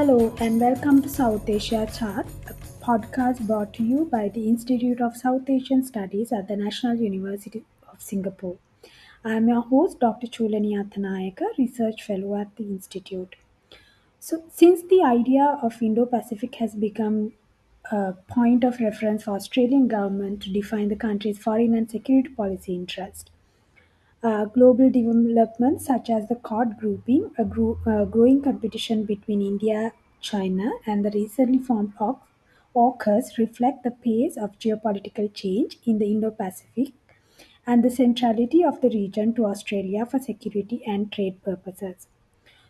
Hello and welcome to South Asia Chart, a podcast brought to you by the Institute of South Asian Studies at the National University of Singapore. I am your host, Dr. Chulanee Attanayake, Research Fellow at the Institute. So, since the idea of Indo-Pacific has become a point of reference for Australian government to define the country's foreign and security policy interest, uh, global developments such as the Quad grouping, a gro- uh, growing competition between India, China, and the recently formed AUK- AUKUS reflect the pace of geopolitical change in the Indo-Pacific and the centrality of the region to Australia for security and trade purposes.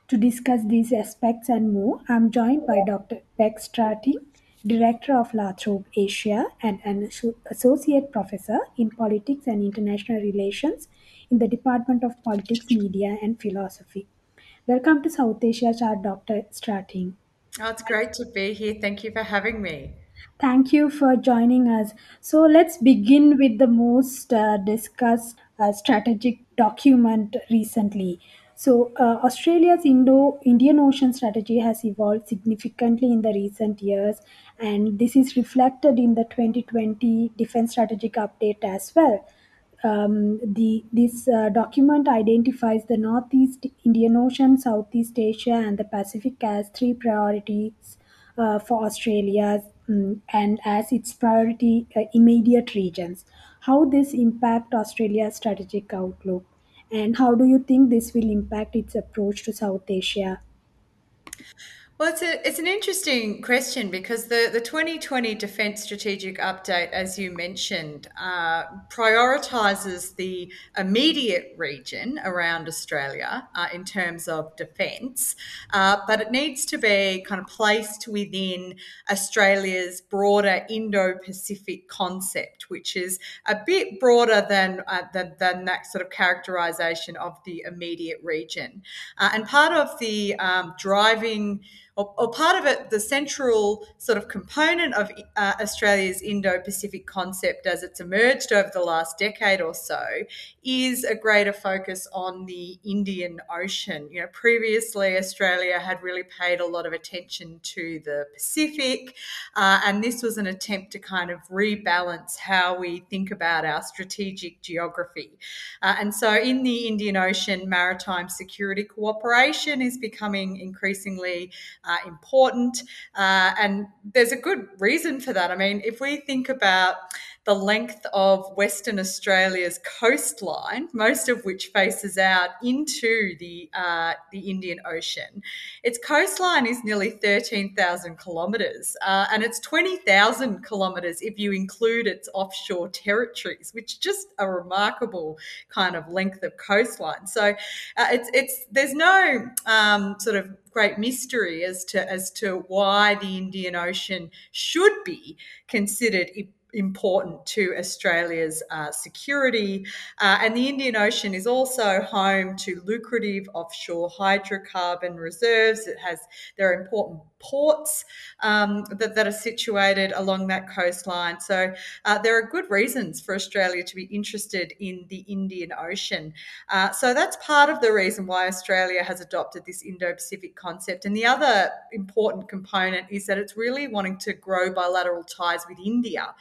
To discuss these aspects and more, I am joined by Dr. Bec Strating, Director of La Trobe Asia and an Associate Professor in Politics and International Relations in the Department of Politics, Media and Philosophy. Welcome to South Asia Chart, Dr. Strating. Oh, it's great to be here. Thank you for having me. Thank you for joining us. So let's begin with the most uh, discussed uh, strategic document recently. So uh, Australia's Indo Indian Ocean strategy has evolved significantly in the recent years, and this is reflected in the 2020 Defence Strategic Update as well. Um, the this uh, document identifies the Northeast Indian Ocean, Southeast Asia, and the Pacific as three priorities uh, for Australia mm, and as its priority uh, immediate regions. How this impact Australia's strategic outlook, and how do you think this will impact its approach to South Asia? Well, it's, a, it's an interesting question because the, the 2020 Defence Strategic Update, as you mentioned, uh, prioritises the immediate region around Australia uh, in terms of defence, uh, but it needs to be kind of placed within Australia's broader Indo Pacific concept, which is a bit broader than, uh, than, than, that sort of characterisation of the immediate region. Uh, and part of the um, driving or, or, part of it, the central sort of component of uh, Australia's Indo Pacific concept as it's emerged over the last decade or so is a greater focus on the Indian Ocean. You know, previously Australia had really paid a lot of attention to the Pacific, uh, and this was an attempt to kind of rebalance how we think about our strategic geography. Uh, and so, in the Indian Ocean, maritime security cooperation is becoming increasingly uh, important. Uh, and there's a good reason for that. I mean, if we think about the length of Western Australia's coastline, most of which faces out into the uh, the Indian Ocean. Its coastline is nearly thirteen thousand kilometres, uh, and it's twenty thousand kilometres if you include its offshore territories, which just a remarkable kind of length of coastline. So uh, it's it's there's no um, sort of great mystery as to as to why the Indian Ocean should be considered important to Australia's uh, security. Uh, and the Indian Ocean is also home to lucrative offshore hydrocarbon reserves. It has there are important ports um, that, that, are situated along that coastline. So uh, there are good reasons for Australia to be interested in the Indian Ocean. Uh, so that's part of the reason why Australia has adopted this Indo-Pacific concept. And the other important component is that it's really wanting to grow bilateral ties with India.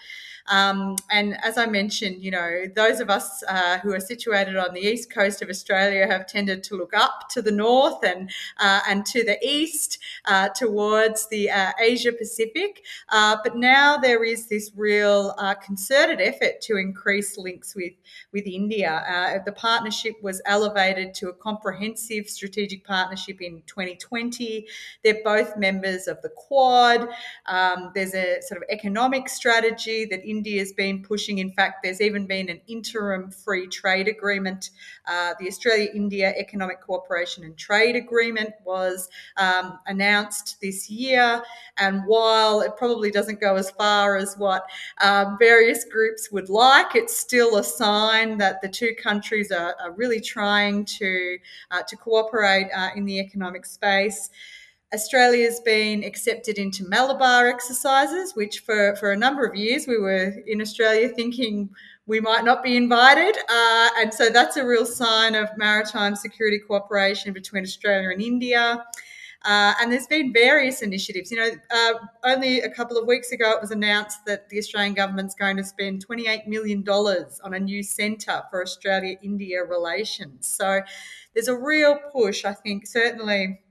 Um, and as I mentioned, you know, those of us uh, who are situated on the east coast of Australia have tended to look up to the north and uh, and to the east uh, towards the uh, Asia Pacific. Uh, but now there is this real uh, concerted effort to increase links with with India. the partnership was elevated to a comprehensive strategic partnership in 2020. They're both members of the Quad. Um, there's a sort of economic strategy that India's been pushing. In fact, there's even been an interim free trade agreement. Uh, the Australia India Economic Cooperation and Trade Agreement was um, announced this year. And while it probably doesn't go as far as what um, various groups would like, it's still a sign that the two countries are, are really trying to, uh, to cooperate uh, in the economic space. Australia's been accepted into Malabar exercises, which for, for a number of years we were in Australia thinking we might not be invited. Uh, and so that's a real sign of maritime security cooperation between Australia and India. Uh, and there's been various initiatives. You know, uh, only a couple of weeks ago it was announced that the Australian government's going to spend $28 million on a new centre for Australia India relations. So there's a real push, I think, certainly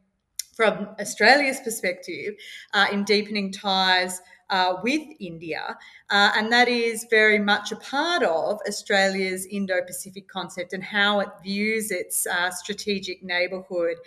from Australia's perspective, uh, in deepening ties uh, with India. Uh, and that is very much a part of Australia's Indo Pacific concept and how it views its uh, strategic neighbourhood.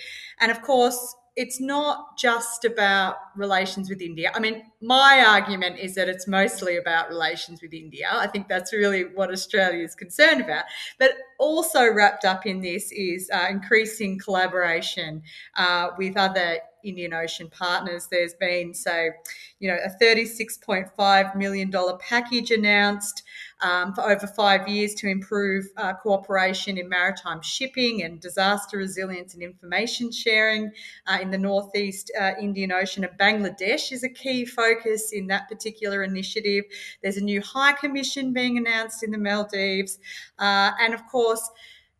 And of course, it's not just about relations with India. I mean, my argument is that it's mostly about relations with India. I think that's really what Australia is concerned about. But also wrapped up in this is uh, increasing collaboration uh, with other Indian Ocean partners. There's been, so, you know, a $36.5 million package announced um, for over five years to improve uh, cooperation in maritime shipping and disaster resilience and information sharing uh, in the Northeast uh, Indian Ocean. And Bangladesh is a key focus in that particular initiative. There's a new High Commission being announced in the Maldives. Uh, and of course,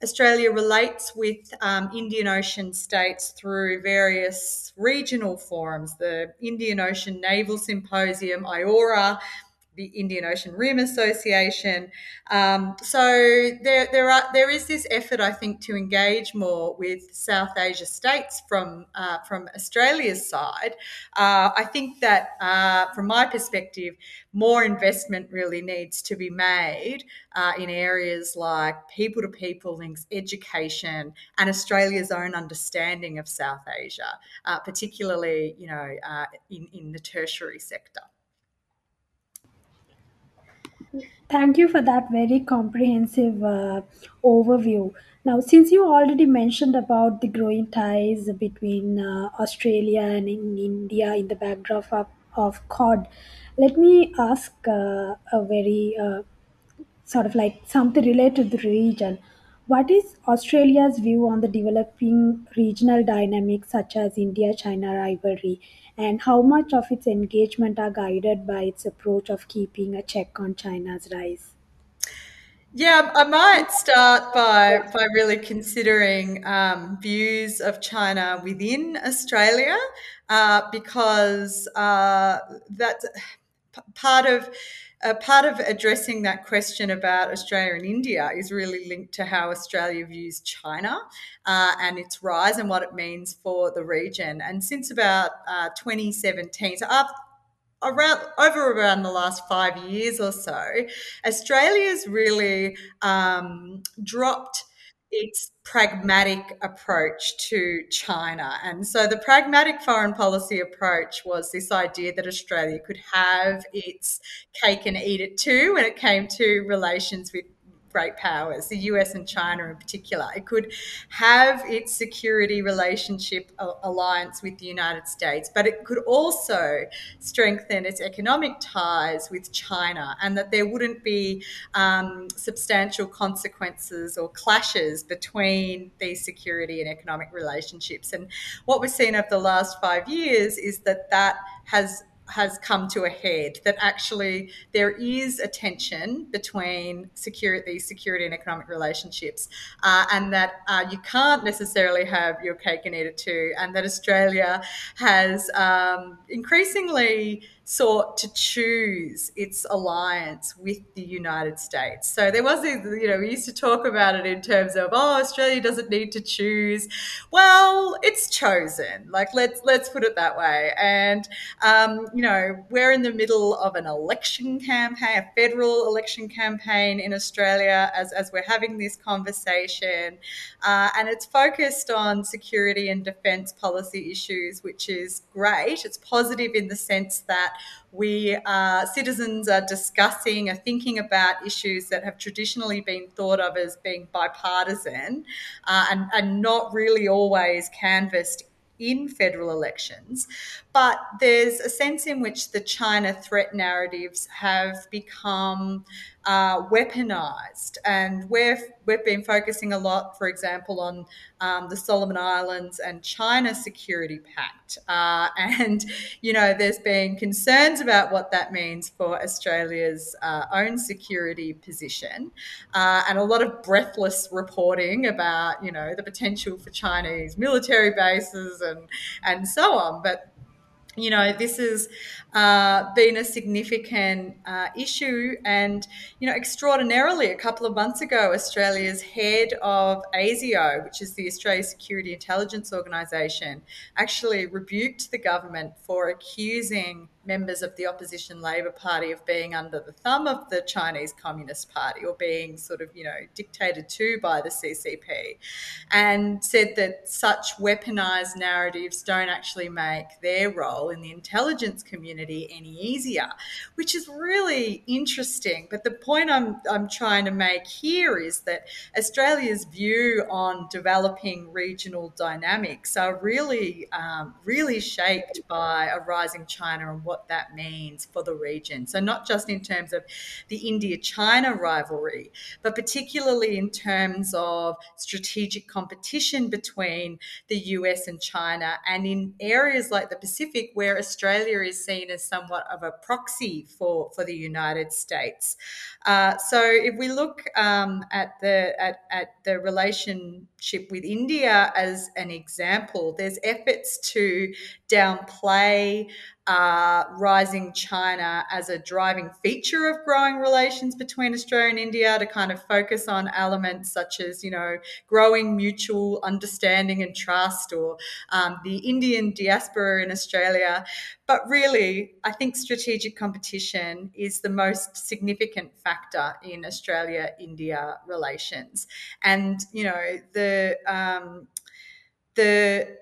Australia relates with um, Indian Ocean states through various regional forums, the Indian Ocean Naval Symposium, IORA, the Indian Ocean Rim Association. Um, so there, there are there is this effort, I think, to engage more with South Asia states from uh, from Australia's side. Uh, I think that, uh, from my perspective, more investment really needs to be made uh, in areas like people to people links, education, and Australia's own understanding of South Asia, uh, particularly you know uh, in in the tertiary sector. Thank you for that very comprehensive uh, overview. Now, since you already mentioned about the growing ties between uh, Australia and in India in the backdrop of, of Quad, let me ask uh, a very uh, sort of like something related to the region. What is Australia's view on the developing regional dynamics such as India China rivalry, and how much of its engagement are guided by its approach of keeping a check on China's rise? Yeah, I might start by by really considering um, views of China within Australia, uh, because uh, that's part of uh, part of addressing that question about Australia and India is really linked to how Australia views China uh, and its rise and what it means for the region. And since about uh, 2017, so after around over around the last five years or so, Australia's really um, dropped its pragmatic approach to China. And so the pragmatic foreign policy approach was this idea that Australia could have its cake and eat it too when it came to relations with great powers, the US and China in particular. It could have its security relationship alliance with the United States, but it could also strengthen its economic ties with China, and that there wouldn't be um, substantial consequences or clashes between these security and economic relationships. And what we've seen over the last five years is that that has has come to a head that actually there is a tension between security, these security and economic relationships, uh, and that uh, you can't necessarily have your cake and eat it too, and that Australia has um, increasingly sought to choose its alliance with the United States. So there was, you know, we used to talk about it in terms of, oh, Australia doesn't need to choose. Well, it's chosen. Like let's let's put it that way. And um, you know, we're in the middle of an election campaign, a federal election campaign in Australia, as as we're having this conversation, uh, and it's focused on security and defence policy issues, which is great. It's positive in the sense that we uh, citizens are discussing, are thinking about issues that have traditionally been thought of as being bipartisan uh, and, and not really always canvassed in federal elections. But there's a sense in which the China threat narratives have become uh, weaponized, and we're we've been focusing a lot, for example, on um, the Solomon Islands and China Security Pact. Uh, and, you know, there's been concerns about what that means for Australia's uh, own security position uh, and a lot of breathless reporting about, you know, the potential for Chinese military bases and, and so on. But you know, this has uh, been a significant uh, issue. And, you know, extraordinarily, a couple of months ago, Australia's head of ASIO, which is the Australia Security Intelligence Organisation, actually rebuked the government for accusing members of the opposition Labor Party of being under the thumb of the Chinese Communist Party or being sort of, you know, dictated to by the CCP, and said that such weaponized narratives don't actually make their role in the intelligence community any easier, which is really interesting. But the point I'm, I'm trying to make here is that Australia's view on developing regional dynamics are really, um, really shaped by a rising China and what that means for the region. So, not just in terms of the India China rivalry, but particularly in terms of strategic competition between the US and China, and in areas like the Pacific where Australia is seen as somewhat of a proxy for, for the United States. Uh, so, if we look um, at the at, at the relationship with India as an example, there's efforts to downplay uh, rising China as a driving feature of growing relations between Australia and India to kind of focus on elements such as, you know, growing mutual understanding and trust or um, the Indian diaspora in Australia. But really, I think strategic competition is the most significant factor in Australia India relations. And, you know, the, um, the,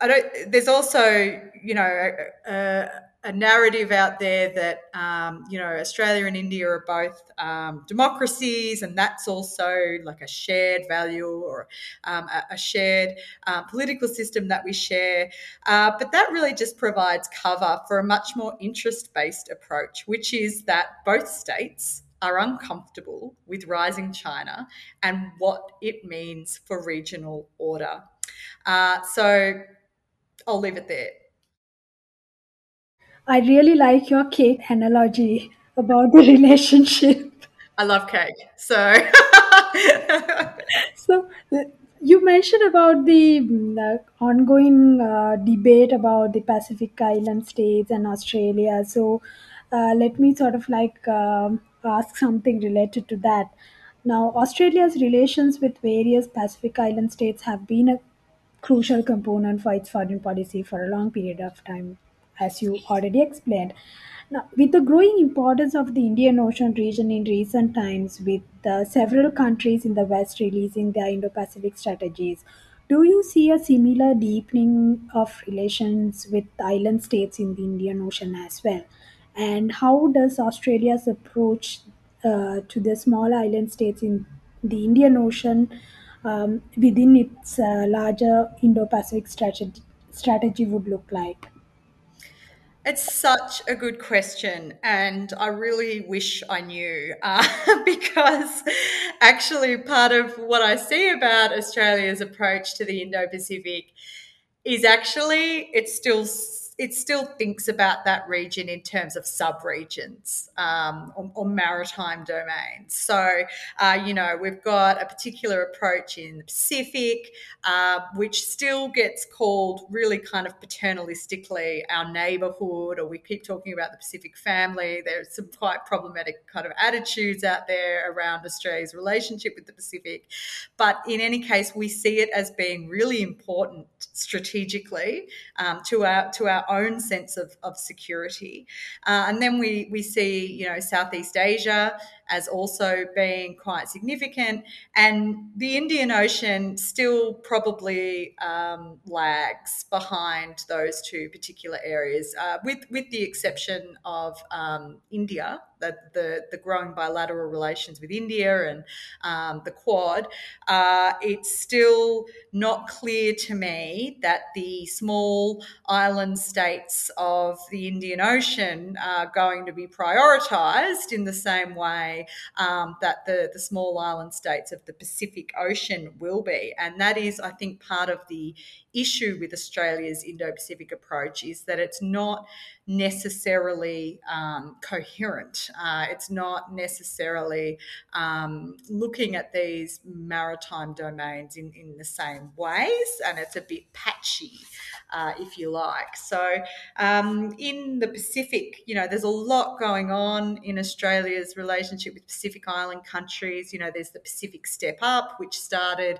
I don't. There's also, you know, a, a narrative out there that um, you know Australia and India are both um, democracies, and that's also like a shared value or um, a, a, shared uh, political system that we share. Uh, but that really just provides cover for a much more interest-based approach, which is that both states are uncomfortable with rising China and what it means for regional order. Uh, so I'll leave it there. I really like your cake analogy about the relationship. I love cake. So, so you mentioned about the mm, ongoing uh, debate about the Pacific Island states and Australia. So, uh, let me sort of like um, ask something related to that. Now, Australia's relations with various Pacific Island states have been a crucial component for its foreign policy for a long period of time, as you already explained. Now, with the growing importance of the Indian Ocean region in recent times, with several countries in the West releasing their Indo Pacific strategies, do you see a similar deepening of relations with island states in the Indian Ocean as well? And how does Australia's approach uh, to the small island states in the Indian Ocean um, within its uh, larger Indo-Pacific strategy, strategy would look like? It's such a good question, and I really wish I knew uh, because actually, part of what I see about Australia's approach to the Indo Pacific is actually it's still it still thinks about that region in terms of sub-regions um, or, or, maritime domains. So, uh, you know, we've got a particular approach in the Pacific, uh, which still gets called really kind of paternalistically our neighbourhood, or we keep talking about the Pacific family. There's some quite problematic kind of attitudes out there around Australia's relationship with the Pacific. But in any case, we see it as being really important strategically um, to our to our own sense of, of security. Uh, and then we, we see, you know, Southeast Asia as also being quite significant. And the Indian Ocean still probably um, lags behind those two particular areas, uh, with, with the exception of um, India, the, the, the, growing bilateral relations with India and um, the Quad. Uh, it's still not clear to me that the small island states of the Indian Ocean are going to be prioritised in the same way um, that the, the small island states of the Pacific Ocean will be. And that is, I think, part of the issue with Australia's Indo Pacific approach is that it's not necessarily um, coherent. Uh, it's not necessarily um, looking at these maritime domains in, in the same ways, and it's a bit patchy, uh, if you like. So, um, in the Pacific, you know, there's a lot going on in Australia's relationship with Pacific Island countries. You know, there's the Pacific Step Up, which started,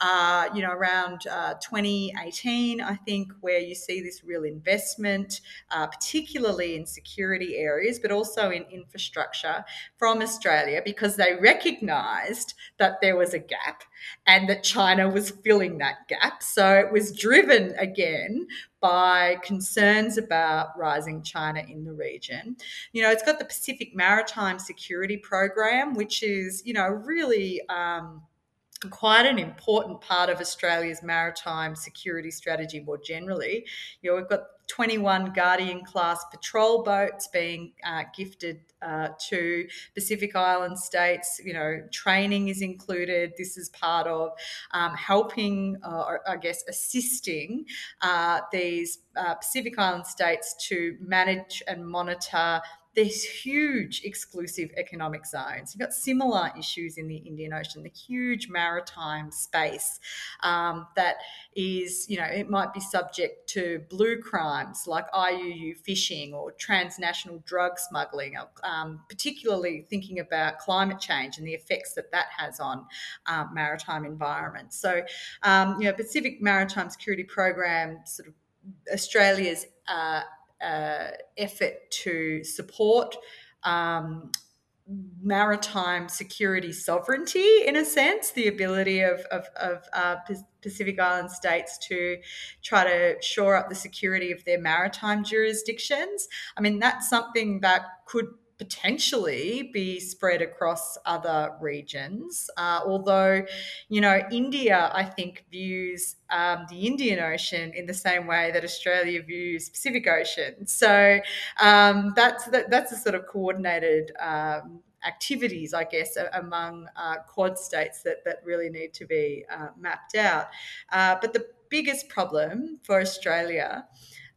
uh, you know, around uh, 2018, I think, where you see this real investment, uh, particularly in security areas, but also in infrastructure from Australia because they recognised that there was a gap and that China was filling that gap. So it was driven again by concerns about rising China in the region. You know, it's got the Pacific Maritime Security Program, which is, you know, really. Um, quite an important part of Australia's maritime security strategy more generally. You know, we've got 21 Guardian class patrol boats being uh, gifted uh, to Pacific Island states. You know, training is included. This is part of um, helping, uh, or I guess, assisting uh, these uh, Pacific Island states to manage and monitor there's huge exclusive economic zones. You've got similar issues in the Indian Ocean, the huge maritime space um, that is, you know, it might be subject to blue crimes like IUU fishing or transnational drug smuggling, um, particularly thinking about climate change and the effects that that has on um, maritime environments. So, um, you know, Pacific Maritime Security Program sort of Australia's uh, uh, effort to support um, maritime security sovereignty in a sense the ability of, of, of uh, pacific island states to try to shore up the security of their maritime jurisdictions. I mean that's something that could potentially be spread across other regions. Uh, although, you know, India, I think, views um, the Indian Ocean in the same way that Australia views Pacific Ocean. So um, that's that, that's a sort of coordinated. Um, activities, I guess, among uh, Quad states that, that really need to be uh, mapped out. Uh, but the biggest problem for Australia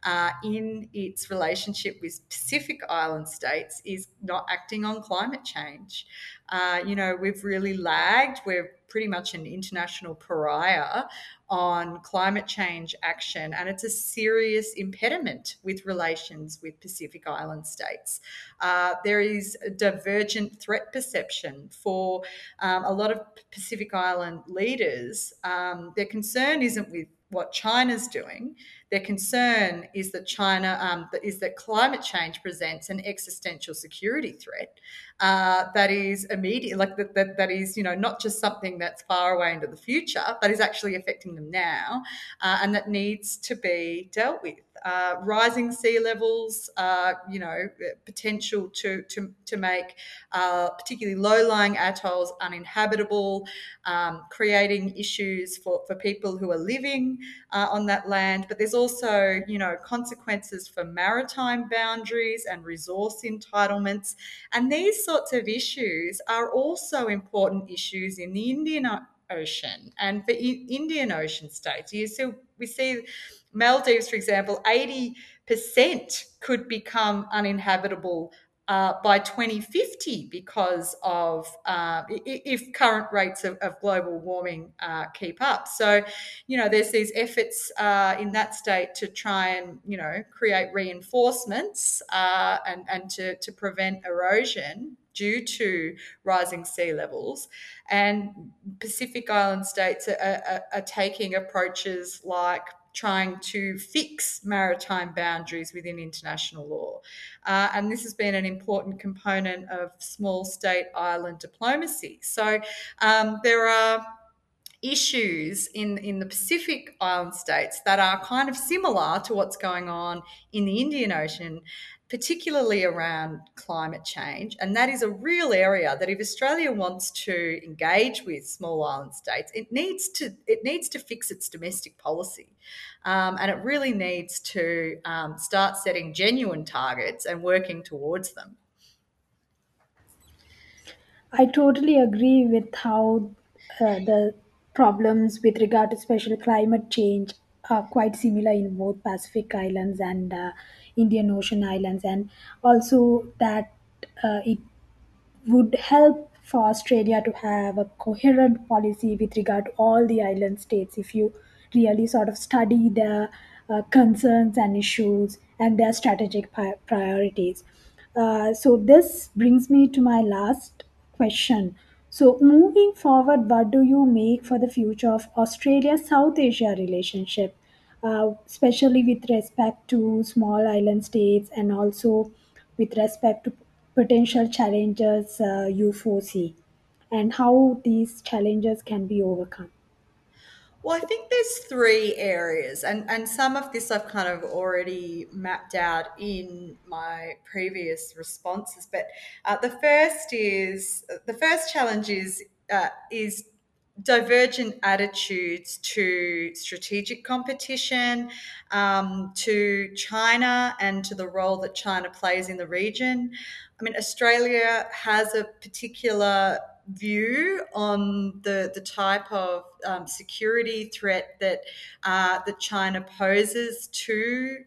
uh, in its relationship with Pacific Island states is not acting on climate change. Uh, you know, we've really lagged. We're pretty much an international pariah on climate change action, and it's a serious impediment with relations with Pacific Island states. Uh, there is a divergent threat perception for um, a lot of Pacific Island leaders. Um, their concern isn't with what China's doing. Their concern is that China um, is that climate change presents an existential security threat uh, that is immediate, like that, that, that is you know not just something that's far away into the future, but is actually affecting them now, uh, and that needs to be dealt with. Uh, rising sea levels, uh, you know, potential to to to make uh, particularly low-lying atolls uninhabitable, um, creating issues for for people who are living uh, on that land. But there's also, you know, consequences for maritime boundaries and resource entitlements. And these sorts of issues are also important issues in the Indian Ocean and for Indian Ocean states. You see, we see Maldives, for example, 80% could become uninhabitable uh, by 2050 because of uh, if current rates of, of global warming uh, keep up. So, you know, there's these efforts uh, in that state to try and, you know, create reinforcements uh, and, and to, to prevent erosion due to rising sea levels. And Pacific Island states are, are, are taking approaches like trying to fix maritime boundaries within international law. Uh, and this has been an important component of small state island diplomacy. So um, there are issues in, in the Pacific island states that are kind of similar to what's going on in the Indian Ocean particularly around climate change. And that is a real area that if Australia wants to engage with small island states, it needs to it needs to fix its domestic policy. Um, and it really needs to um, start setting genuine targets and working towards them. I totally agree with how uh, the problems with regard to special climate change are quite similar in both Pacific Islands and uh, Indian Ocean Islands, and also that uh, it would help for Australia to have a coherent policy with regard to all the island states if you really sort of study their uh, concerns and issues and their strategic priorities. Uh, so, this brings me to my last question. So, moving forward, what do you make for the future of Australia South Asia relationship, uh, especially with respect to small island states and also with respect to potential challenges uh, you foresee and how these challenges can be overcome. Well, I think there's three areas, and, and some of this I've kind of already mapped out in my previous responses. But uh, the first is the first challenge is uh, is divergent attitudes to strategic competition, um, to China, and to the role that China plays in the region. I mean, Australia has a particular view on the the type of um, security threat that uh, that China poses to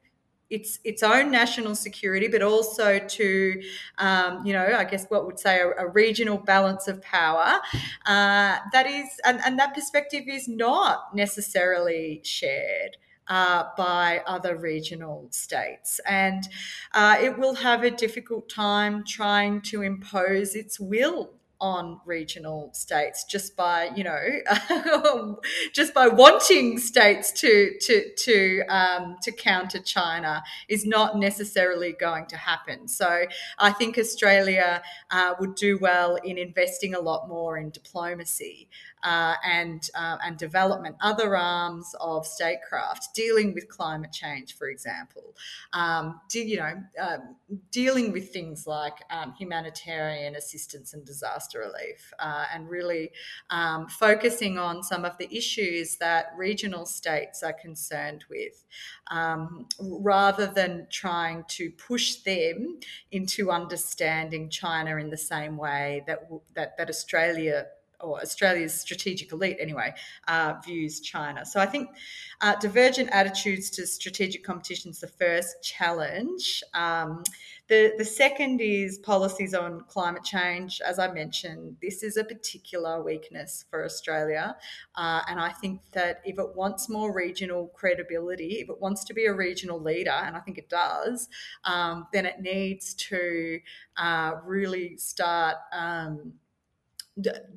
its its own national security, but also to, um, you know, I guess what would say a, a regional balance of power. Uh, that is, and, and that perspective is not necessarily shared. Uh, by other regional states. And uh, it will have a difficult time trying to impose its will on regional states just by you know just by wanting states to to to um, to counter China is not necessarily going to happen. So I think Australia uh, would do well in investing a lot more in diplomacy uh, and uh, and development, other arms of statecraft, dealing with climate change, for example, um, do, you know, um, dealing with things like um, humanitarian assistance and disaster relief, uh, and really um, focusing on some of the issues that regional states are concerned with, um, rather than trying to push them into understanding China in the same way that that, that Australia or Australia's strategic elite anyway, uh, views China. So I think uh, divergent attitudes to strategic competition is the first challenge. Um, the, the second is policies on climate change. As I mentioned, this is a particular weakness for Australia. Uh, and I think that if it wants more regional credibility, if it wants to be a regional leader, and I think it does, um, then it needs to uh, really start. Um,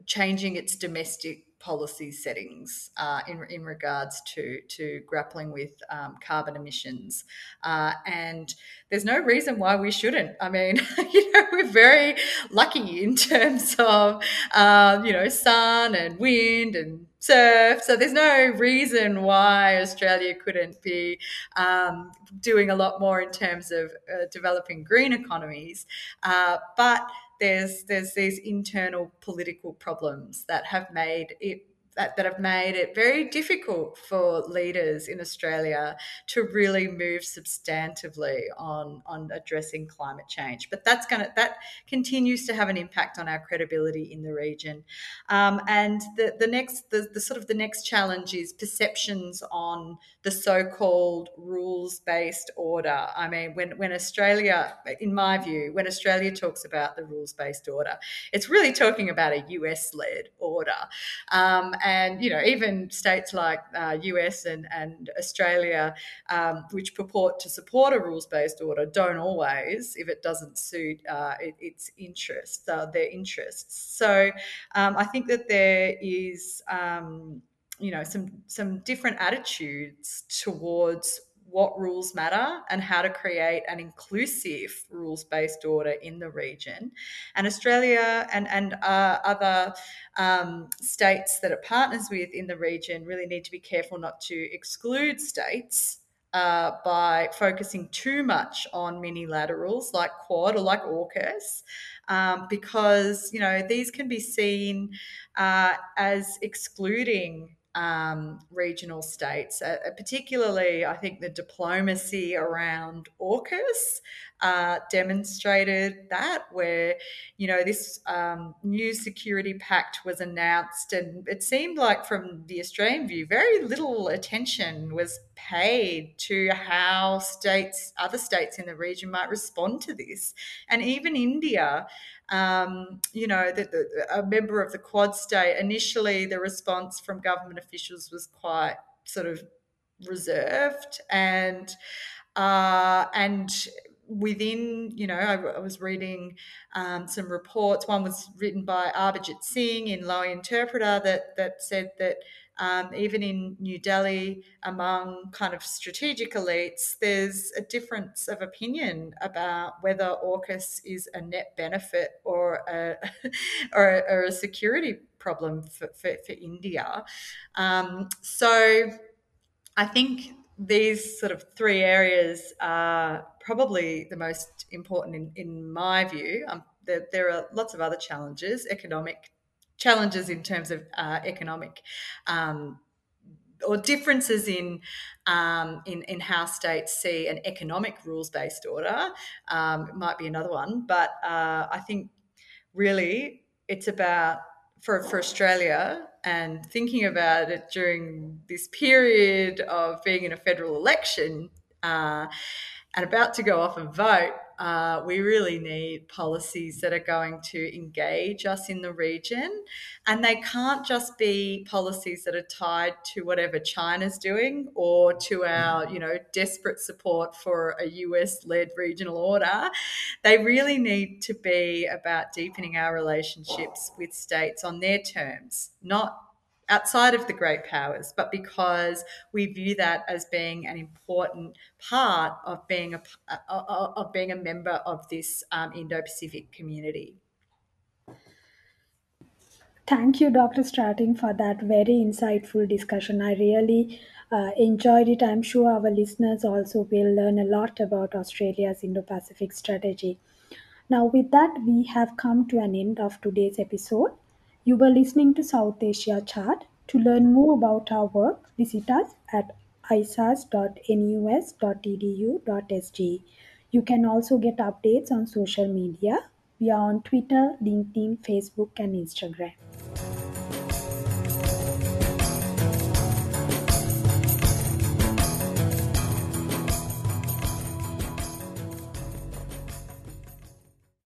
changing its domestic policy settings uh, in, in regards to, to grappling with um, carbon emissions. Uh, and there's no reason why we shouldn't. I mean, you know, we're very lucky in terms of, um, you know, sun and wind and surf. So there's no reason why Australia couldn't be um, doing a lot more in terms of uh, developing green economies. Uh, but there's there's these internal political problems that have made it that, that have made it very difficult for leaders in Australia to really move substantively on, on addressing climate change. But that's to that continues to have an impact on our credibility in the region. Um, and the, the next the, the sort of the next challenge is perceptions on the so-called rules-based order. I mean, when when Australia, in my view, when Australia talks about the rules-based order, it's really talking about a US-led order. Um, and you know even states like uh, US and and Australia, um, which purport to support a rules based order, don't always if it doesn't suit uh, it, its interests, uh, their interests. So um, I think that there is. Um, you know some some different attitudes towards what rules matter and how to create an inclusive rules based order in the region. And Australia and, and uh, other um, states that it partners with in the region really need to be careful not to exclude states. Uh, by focusing too much on minilaterals like Quad or like AUKUS, um, because you know these can be seen uh, as excluding um, regional states, uh, particularly I think the diplomacy around AUKUS uh, demonstrated that, where you know this um, new security pact was announced, and it seemed like, from the Australian view, very little attention was paid to how states, other states in the region, might respond to this, and even India. Um, you know, that a member of the Quad state initially, the response from government officials was quite sort of reserved and uh, and within, you know, I, I was reading um, some reports. One was written by Abhijit Singh in Lowy Interpreter that that said that um, even in New Delhi, among kind of strategic elites, there's a difference of opinion about whether AUKUS is a net benefit or a, or, or a security problem for, for, for India. Um, so I think these sort of three areas are probably the most important in, in my view. Um, there, there, are lots of other challenges, economic challenges in terms of uh, economic um, or differences in, um, in in how states see an economic rules based order um, might be another one. But uh, I think really it's about for, for Australia and thinking about it during this period of being in a federal election uh, and about to go off and vote, uh, we really need policies that are going to engage us in the region. And they can't just be policies that are tied to whatever China's doing or to our, you know, desperate support for a US led regional order. They really need to be about deepening our relationships with states on their terms, not outside of the great powers, but because we view that as being an important part of being a of being a member of this um, Indo-Pacific community. Thank you, Dr. Strating, for that very insightful discussion. I really uh, enjoyed it. I'm sure our listeners also will learn a lot about Australia's Indo Pacific strategy. Now, with that, we have come to an end of today's episode. You were listening to South Asia Chart. To learn more about our work, visit us at isas.nus.edu.sg. You can also get updates on social media. We are on Twitter, LinkedIn, Facebook, and Instagram.